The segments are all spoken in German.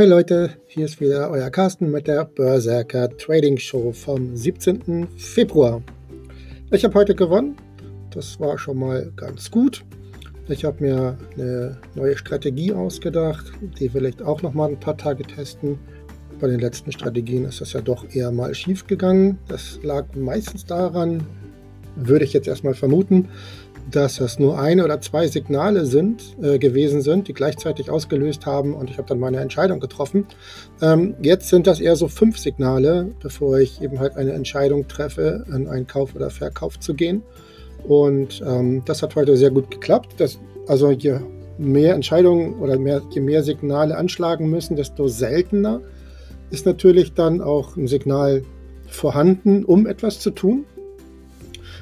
Hi Leute, hier ist wieder euer Carsten mit der Berserker Trading Show vom 17. Februar. Ich habe heute gewonnen, das war schon mal ganz gut. Ich habe mir eine neue Strategie ausgedacht, die will ich auch noch mal ein paar Tage testen. Bei den letzten Strategien ist das ja doch eher mal schief gegangen. Das lag meistens daran, würde ich jetzt erstmal vermuten, dass das nur eine oder zwei Signale sind, äh, gewesen sind, die gleichzeitig ausgelöst haben und ich habe dann meine Entscheidung getroffen. Ähm, jetzt sind das eher so fünf Signale, bevor ich eben halt eine Entscheidung treffe, in einen Kauf oder Verkauf zu gehen. Und ähm, das hat heute sehr gut geklappt. Das, also je mehr Entscheidungen oder mehr, je mehr Signale anschlagen müssen, desto seltener ist natürlich dann auch ein Signal vorhanden, um etwas zu tun.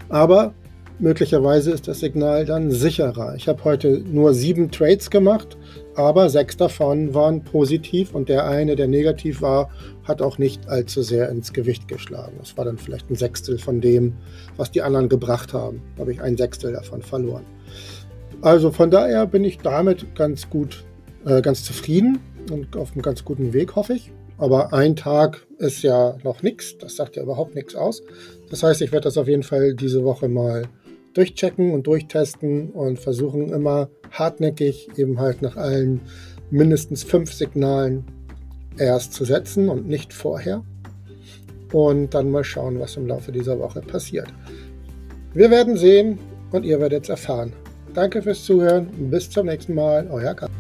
Aber möglicherweise ist das Signal dann sicherer. Ich habe heute nur sieben Trades gemacht, aber sechs davon waren positiv und der eine, der negativ war, hat auch nicht allzu sehr ins Gewicht geschlagen. Das war dann vielleicht ein Sechstel von dem, was die anderen gebracht haben. Da habe ich ein Sechstel davon verloren. Also von daher bin ich damit ganz gut, äh, ganz zufrieden und auf einem ganz guten Weg, hoffe ich. Aber ein Tag ist ja noch nichts, das sagt ja überhaupt nichts aus. Das heißt, ich werde das auf jeden Fall diese Woche mal durchchecken und durchtesten und versuchen immer hartnäckig eben halt nach allen mindestens fünf Signalen erst zu setzen und nicht vorher. Und dann mal schauen, was im Laufe dieser Woche passiert. Wir werden sehen und ihr werdet es erfahren. Danke fürs Zuhören. Bis zum nächsten Mal. Euer Karl.